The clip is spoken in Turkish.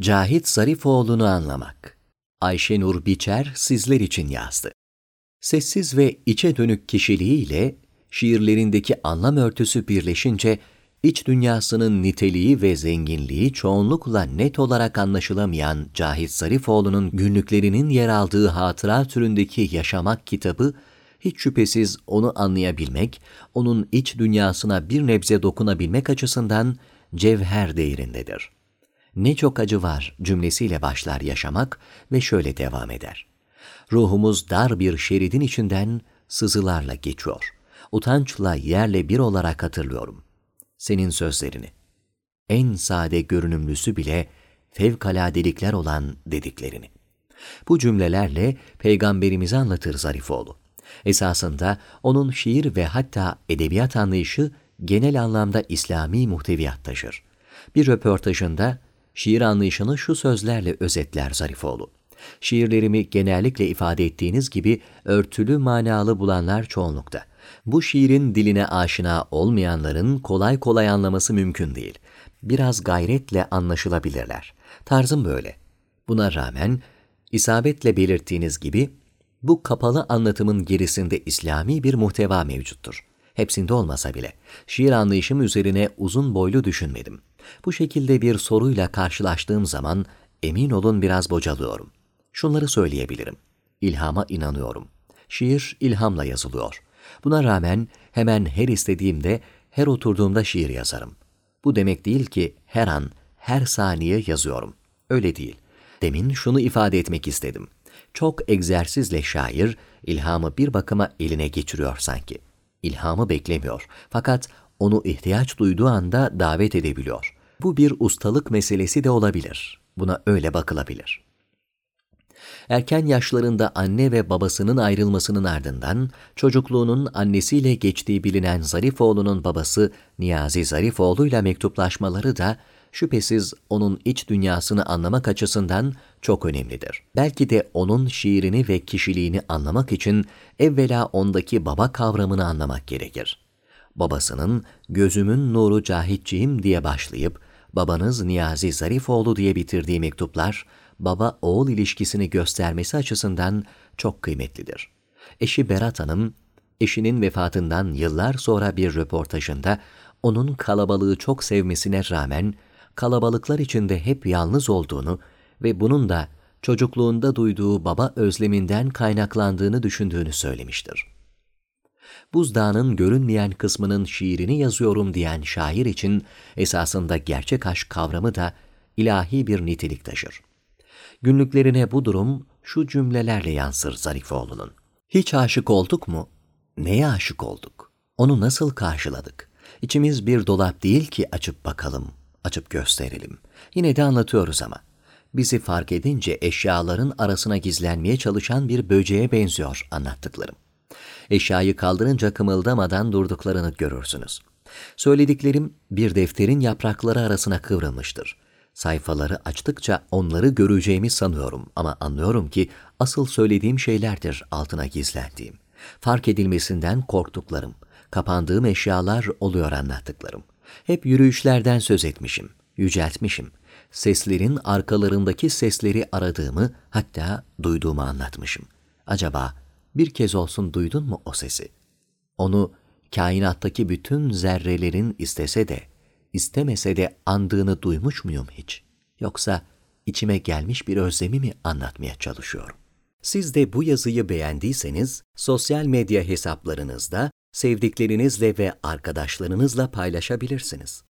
Cahit Zarifoğlu'nu anlamak. Ayşenur Biçer sizler için yazdı. Sessiz ve içe dönük kişiliğiyle şiirlerindeki anlam örtüsü birleşince iç dünyasının niteliği ve zenginliği çoğunlukla net olarak anlaşılamayan Cahit Zarifoğlu'nun günlüklerinin yer aldığı hatıra türündeki Yaşamak kitabı hiç şüphesiz onu anlayabilmek, onun iç dünyasına bir nebze dokunabilmek açısından cevher değerindedir. Ne çok acı var cümlesiyle başlar yaşamak ve şöyle devam eder. Ruhumuz dar bir şeridin içinden sızılarla geçiyor. Utançla yerle bir olarak hatırlıyorum. Senin sözlerini. En sade görünümlüsü bile fevkaladelikler olan dediklerini. Bu cümlelerle peygamberimizi anlatır Zarifoğlu. Esasında onun şiir ve hatta edebiyat anlayışı genel anlamda İslami muhteviyat taşır. Bir röportajında şiir anlayışını şu sözlerle özetler Zarifoğlu. Şiirlerimi genellikle ifade ettiğiniz gibi örtülü manalı bulanlar çoğunlukta. Bu şiirin diline aşina olmayanların kolay kolay anlaması mümkün değil. Biraz gayretle anlaşılabilirler. Tarzım böyle. Buna rağmen isabetle belirttiğiniz gibi bu kapalı anlatımın gerisinde İslami bir muhteva mevcuttur. Hepsinde olmasa bile. Şiir anlayışım üzerine uzun boylu düşünmedim. Bu şekilde bir soruyla karşılaştığım zaman emin olun biraz bocalıyorum. Şunları söyleyebilirim. İlhama inanıyorum. Şiir ilhamla yazılıyor. Buna rağmen hemen her istediğimde, her oturduğumda şiir yazarım. Bu demek değil ki her an, her saniye yazıyorum. Öyle değil. Demin şunu ifade etmek istedim. Çok egzersizle şair, ilhamı bir bakıma eline geçiriyor sanki. İlhamı beklemiyor. Fakat onu ihtiyaç duyduğu anda davet edebiliyor. Bu bir ustalık meselesi de olabilir. Buna öyle bakılabilir. Erken yaşlarında anne ve babasının ayrılmasının ardından çocukluğunun annesiyle geçtiği bilinen Zarifoğlu'nun babası Niyazi Zarifoğlu ile mektuplaşmaları da şüphesiz onun iç dünyasını anlamak açısından çok önemlidir. Belki de onun şiirini ve kişiliğini anlamak için evvela ondaki baba kavramını anlamak gerekir. Babasının gözümün nuru cahitçiyim diye başlayıp babanız Niyazi Zarifoğlu diye bitirdiği mektuplar baba-oğul ilişkisini göstermesi açısından çok kıymetlidir. Eşi Berat Hanım, eşinin vefatından yıllar sonra bir röportajında onun kalabalığı çok sevmesine rağmen kalabalıklar içinde hep yalnız olduğunu ve bunun da çocukluğunda duyduğu baba özleminden kaynaklandığını düşündüğünü söylemiştir. Buzdağının görünmeyen kısmının şiirini yazıyorum diyen şair için esasında gerçek aşk kavramı da ilahi bir nitelik taşır. Günlüklerine bu durum şu cümlelerle yansır Zarifoğlu'nun. Hiç aşık olduk mu? Neye aşık olduk? Onu nasıl karşıladık? İçimiz bir dolap değil ki açıp bakalım, açıp gösterelim. Yine de anlatıyoruz ama. Bizi fark edince eşyaların arasına gizlenmeye çalışan bir böceğe benziyor anlattıklarım. Eşyayı kaldırınca kımıldamadan durduklarını görürsünüz. Söylediklerim bir defterin yaprakları arasına kıvrılmıştır. Sayfaları açtıkça onları göreceğimi sanıyorum ama anlıyorum ki asıl söylediğim şeylerdir altına gizlendiğim. Fark edilmesinden korktuklarım, kapandığım eşyalar oluyor anlattıklarım. Hep yürüyüşlerden söz etmişim, yüceltmişim. Seslerin arkalarındaki sesleri aradığımı, hatta duyduğumu anlatmışım. Acaba bir kez olsun duydun mu o sesi? Onu kainattaki bütün zerrelerin istese de, istemese de andığını duymuş muyum hiç? Yoksa içime gelmiş bir özlemi mi anlatmaya çalışıyorum? Siz de bu yazıyı beğendiyseniz sosyal medya hesaplarınızda sevdiklerinizle ve arkadaşlarınızla paylaşabilirsiniz.